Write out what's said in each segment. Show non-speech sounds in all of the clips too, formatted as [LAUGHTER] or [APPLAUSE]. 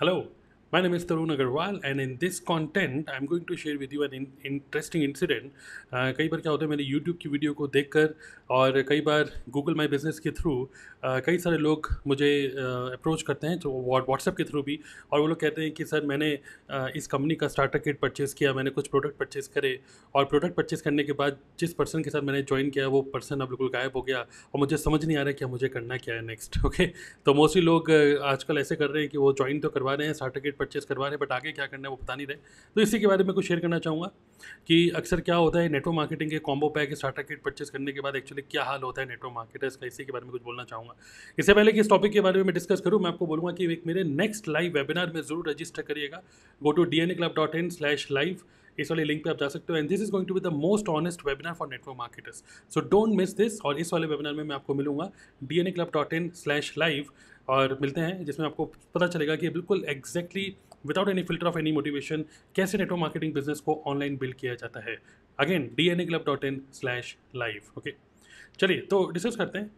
Hello, my name is Tarun Agarwal, and in this content, I'm going to share with you an in, interesting incident. Uh, कई बार क्या होता है मैंने YouTube की video को देखकर और कई बार Google My Business के थ्रू कई सारे लोग मुझे अप्रोच uh, करते हैं जो व्हाट्सएप के थ्रू भी और वो लोग कहते हैं कि सर मैंने uh, इस कंपनी का स्टार्टर किट परचेज़ किया मैंने कुछ प्रोडक्ट परचेज़ करे और प्रोडक्ट परचेज़ करने के बाद जिस पर्सन के साथ मैंने ज्वाइन किया वो पर्सन अब बिल्कुल गायब हो गया और मुझे समझ नहीं आ रहा है कि मुझे करना क्या है नेक्स्ट ओके [LAUGHS] तो मोस्टली लोग uh, आजकल ऐसे कर रहे हैं कि वो ज्वाइन तो करवा रहे हैं स्टार्टर किट परचेज़ करवा रहे हैं बट आगे क्या करना है वो बता नहीं रहे। तो इसी के बारे में कुछ शेयर करना चाहूँगा कि अक्सर क्या होता है नेटवर्क मार्केटिंग के combo pack starter kit purchase करने के बाद एक्चुअली क्या हाल होता है नेटवर्क मार्केटर्स का इसी के बारे में कुछ बोलना चाहूँगा। इससे पहले कि इस टॉपिक के बारे में मैं डिस्कस करूँ, मैं आपको बोलूँगा कि एक मेरे नेक्स्ट लाइव वेबिनार में ज़रूर रजिस्टर करिएगा। Go to D N A club dot in slash live इस वाले लिंक पे आप जा सकते हो। And this is going to be the most honest webinar for network marketers so don't miss this और इस वाले वेबिनार में मैं आपको मिलूँगा। D N A club dot in slash live और मिलते हैं, जिसमें आपको पता चलेगा कि बिल्कुल exactly without any filter of any motivation कैसे नेटवर्क मार्केटिंग बिज़नेस को ऑनलाइन बिल्ड किया जाता है। Again D N A club dot in slash live okay चलिए तो डिस्कस करते हैं।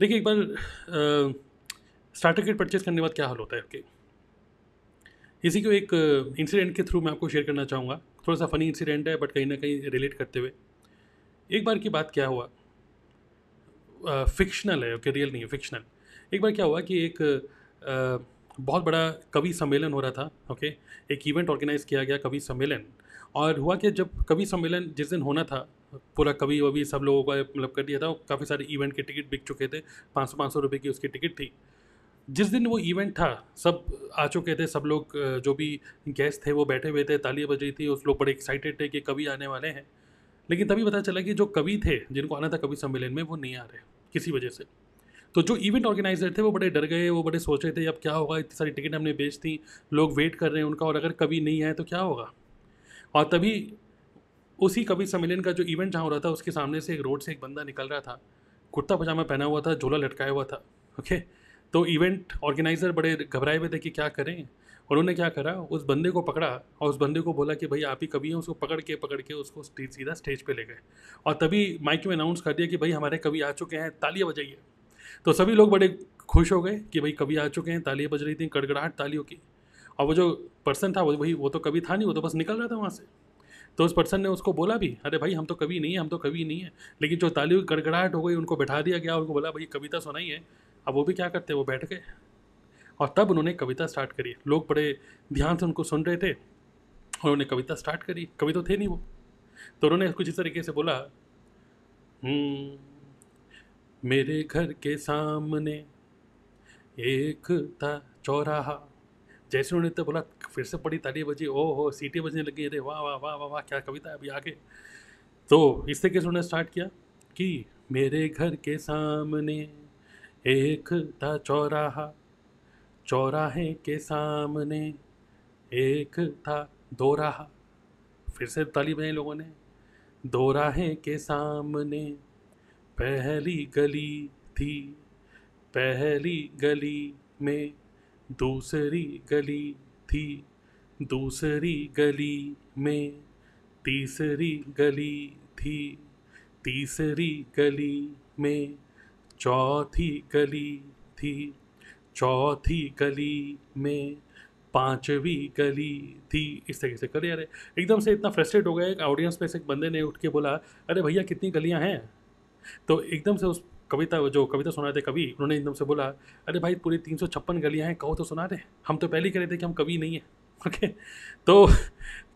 देखिए, एक बार स्टार्टर किट परचेज करने के बाद क्या हाल होता है ओके okay? इसी को एक इंसिडेंट के थ्रू मैं आपको शेयर करना चाहूँगा। थोड़ा सा फनी इंसिडेंट है बट कहीं ना कहीं रिलेट करते हुए। एक बार की बात क्या हुआ? फिक्शनल है ओके रियल नहीं है फिक्शनल एक बार क्या हुआ कि एक आ, बहुत बड़ा कवि सम्मेलन हो रहा था ओके एक इवेंट ऑर्गेनाइज किया गया कवि सम्मेलन। और हुआ कि जब कवि सम्मेलन जिस दिन होना था पूरा कवि ववि सब लोगों का मतलब कर दिया था काफ़ी सारे इवेंट के टिकट बिक चुके थे पाँच सौ पाँच सौ रुपये की उसकी टिकट थी। जिस दिन वो इवेंट था सब आ चुके थे सब लोग जो भी गेस्ट थे वो बैठे हुए थे तालियाँ बज रही थी उस लोग बड़े एक्साइटेड थे कि कवि आने वाले हैं। लेकिन तभी पता चला कि जो कवि थे जिनको आना था कवि सम्मेलन में वो नहीं आ रहे किसी वजह से। तो जो इवेंट ऑर्गेनाइजर थे, वो बड़े डर गए, वो बड़े सोच रहे थे, अब क्या होगा? इतनी सारी टिकट हमने बेच दी, लोग वेट कर रहे हैं उनका और अगर कभी नहीं आए तो क्या होगा? और तभी उसी कवि सम्मेलन का जो इवेंट जहाँ हो रहा था, उसके सामने से एक रोड से एक बंदा निकल रहा था। कुर्ता पजामा पहना हुआ था, झोला लटकाया हुआ था ओके तो इवेंट ऑर्गेनाइज़र बड़े घबराए हुए थे कि क्या करें? उन्होंने क्या करा? उस बंदे को पकड़ा और उस बंदे को बोला कि, भाई, आप ही कवि हैं, उसको पकड़ के पकड़ के उसको सीधा स्टेज पे ले गए। और तभी माइक में अनाउंस कर दिया कि, भाई, हमारे कवि आ चुके हैं, तालियाँ बजाइए। तो सभी लोग बड़े खुश हो गए कि भाई कभी आ चुके हैं तालियाँ बज रही थी कड़गड़ाहट तालियों की। और वो जो पर्सन था वो भाई वो तो कभी था नहीं वो तो बस निकल रहा था वहाँ से। तो उस पर्सन ने उसको बोला भी अरे भाई हम तो कभी नहीं है हम तो कभी नहीं है। लेकिन जो तालियों की कड़गड़ाहट हो गई उनको बैठा दिया गया उनको बोला भाई कविता सुनाई है। अब वो भी क्या करते वो बैठ गए। और तब उन्होंने कविता स्टार्ट करी। लोग बड़े ध्यान से उनको सुन रहे थे और उन्होंने कविता स्टार्ट करी। कवि तो थे नहीं वो। तो उन्होंने कुछ इस तरीके से बोला हम्म, मेरे घर के सामने एक था चौराहा। जैसे उन्होंने तो बोला, फिर से पड़ी ताली बजी ओ हो सीटी बजने लगी, अरे वाह वाह वाह वाह वाह, क्या कविता है अभी आगे। तो इस तरीके से उन्होंने स्टार्ट किया कि मेरे घर के सामने एक था चौराहा। चौराहे के सामने एक था दो राहा फिर से ताली बजाई लोगों ने, दोराहे के सामने पहली गली थी। पहली गली में दूसरी गली थी। दूसरी गली में तीसरी गली थी। तीसरी गली में चौथी गली थी। चौथी गली में पांचवी गली थी। इस तरीके से करे अरे एकदम से इतना फ्रस्ट्रेट हो गया एक ऑडियंस में से एक बंदे ने उठ के बोला, अरे भैया, कितनी गलियाँ हैं? तो एकदम से उस कविता, जो कविता सुना रहे थे कवि, उन्होंने एकदम से बोला, अरे भाई, पूरी तीन सौ छप्पन गलियाँ हैं, कहो तो सुना रहे हम तो पहले ही कह रहे थे कि हम कवि नहीं हैं। [LAUGHS] ओके तो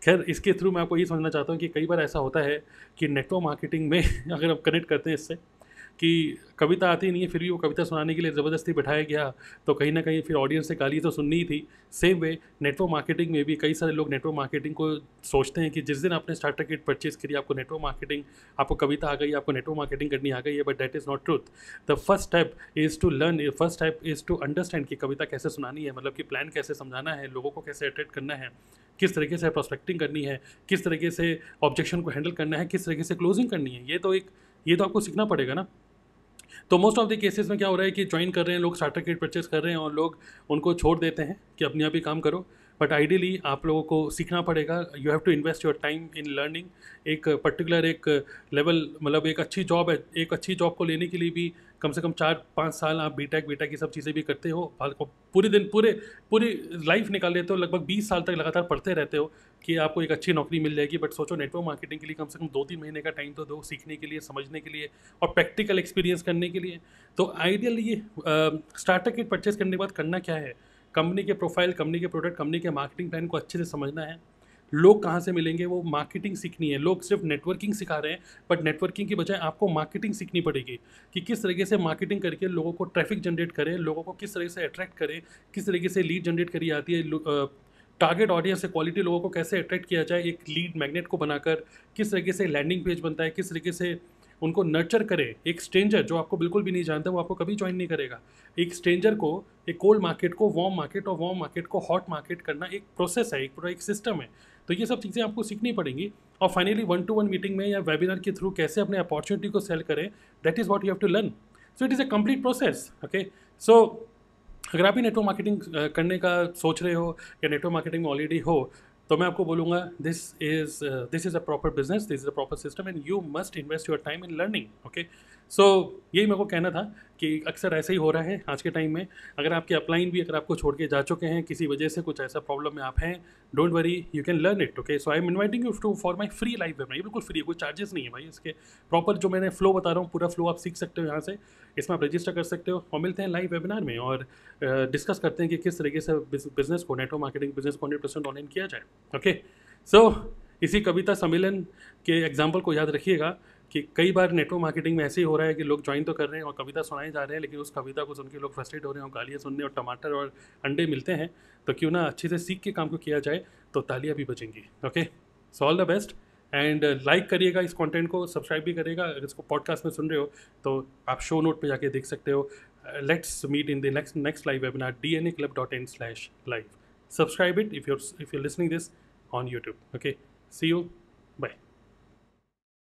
खैर, इसके थ्रू मैं आपको ये समझना चाहता हूँ कि कई बार ऐसा होता है कि नेटवर्क मार्केटिंग में [LAUGHS] अगर आप कनेक्ट करते हैं इससे कि कविता आती नहीं है, फिर भी वो कविता सुनाने के लिए ज़बरदस्ती बैठाया गया तो कहीं ना कहीं फिर ऑडियंस से गाली तो सुननी ही थी। सेम वे नेटवर्क मार्केटिंग में भी कई सारे लोग नेटवर्क मार्केटिंग को सोचते हैं कि जिस दिन आपने स्टार्टर किट परचेज करी, आपको नेटवर्क मार्केटिंग आपको कविता आ गई, आपको नेटवर्क मार्केटिंग करनी आ गई है but that is not truth the first step is to learn first step is to understand कि कविता कैसे सुनानी है मतलब कि प्लान कैसे समझाना है, लोगों को कैसे अट्रैक्ट करना है, किस तरीके से प्रोस्पेक्टिंग करनी है, किस तरीके से ऑब्जेक्शन को हैंडल करना है, किस तरीके से क्लोजिंग करनी है, ये तो एक, ये तो आपको सीखना पड़ेगा ना। तो मोस्ट ऑफ़ द केसेस में क्या हो रहा है कि ज्वाइन कर रहे हैं, लोग स्टार्टर किट परचेज कर रहे हैं और लोग उनको छोड़ देते हैं कि अपने आप ही काम करो। बट आइडियली आप लोगों को सीखना पड़ेगा। You have to invest your time in learning एक पर्टिकुलर एक लेवल मतलब एक अच्छी जॉब है। एक अच्छी जॉब को लेने के लिए भी कम से कम चार, पाँच साल आप बी टेक ये सब चीज़ें भी करते हो। पूरे दिन, पूरे, पूरी लाइफ निकाल लेते हो। लगभग बीस साल तक लगातार पढ़ते रहते हो कि आपको एक अच्छी नौकरी मिल जाएगी। बट सोचो नेटवर्क मार्केटिंग के लिए कम से कम दो तीन महीने का टाइम तो दो सीखने के लिए, समझने के लिए और प्रैक्टिकल एक्सपीरियंस करने के लिए। तो आइडियली ये स्टार्टर किट परचेज करने के बाद करना क्या है? कंपनी के प्रोफ़ाइल, कंपनी के प्रोडक्ट, कंपनी के मार्केटिंग प्लान को अच्छे से समझना है। लोग कहाँ से मिलेंगे वो मार्केटिंग सीखनी है। लोग सिर्फ़ नेटवर्किंग सिखा रहे हैं बट नेटवर्किंग की बजाय आपको मार्केटिंग सीखनी पड़ेगी कि किस तरीके से मार्केटिंग करके लोगों को ट्रैफ़िक जनरेट करें, लोगों को किस तरीके से अट्रैक्ट करें, किस तरीके से लीड जनरेट करी जाती है टारगेट ऑडियंस से क्वालिटी लोगों को कैसे अट्रैक्ट किया जाए, एक लीड मैग्नेट को बनाकर किस तरीके से लैंडिंग पेज बनता है, किस तरीके से उनको नर्चर करे। एक स्ट्रेंजर जो आपको बिल्कुल भी नहीं जानता, वो आपको कभी ज्वाइन नहीं करेगा। एक स्ट्रेंजर को, एक कोल्ड मार्केट को वार्म मार्केट और वार्म मार्केट को हॉट मार्केट करना एक प्रोसेस है, एक पूरा एक सिस्टम है। तो ये सब चीज़ें आपको सीखनी पड़ेंगी। और finally one to one meeting में या वेबिनार के थ्रू कैसे अपने अपॉर्चुनिटी को सेल करें that is what you have to learn so it is a complete process okay so अगर आप भी नेटवर्क मार्केटिंग करने का सोच रहे हो या नेटवर्क मार्केटिंग ऑलरेडी हो तो मैं आपको बोलूँगा this is this is a proper business this is a proper system and you must invest your time in learning okay so so, यही मेरे को कहना था कि अक्सर ऐसा ही हो रहा है आज के टाइम में। अगर आपके अपलाइन भी अगर आपको छोड़ के जा चुके हैं किसी वजह से कुछ ऐसा प्रॉब्लम में आप हैं don't worry you can learn it okay so I am inviting you to for my free life webinar ये बिल्कुल फ्री है कोई चार्जेस नहीं है भाई इसके। प्रॉपर जो मैंने फ्लो बता रहा हूँ पूरा फ्लो आप सीख सकते हो यहाँ से। इसमें आप रजिस्टर कर सकते हो और मिलते हैं लाइव वेबिनार में और डिस्कस करते हैं कि किस तरीके से बिज़नेस को नेटवर्क मार्केटिंग बिज़नेस को हंड्रेड परसेंट ऑनलाइन किया जाए ओके सो इसी कविता सम्मेलन के एग्ज़ाम्पल को याद रखिएगा। कि कई बार नेटवर्क मार्केटिंग में ऐसे ही हो रहा है कि लोग ज्वाइन तो कर रहे हैं और कविता सुनाए जा रहे हैं, लेकिन उस कविता को सुन के लोग फ्रस्ट्रेट हो रहे हैं और गालियाँ सुनने और टमाटर और अंडे मिलते हैं। तो क्यों ना अच्छे से सीख के काम को किया जाए तो तालियाँ भी बचेंगी okay so all the best and like करिएगा इस कंटेंट को सब्सक्राइब भी करिएगा। अगर इसको पॉडकास्ट में सुन रहे हो तो आप शो नोट पे जाके देख सकते हो। Let's meet in the next next live webinar D N A club dot in slash live subscribe it if you're if you listening this on YouTube okay see you Bye.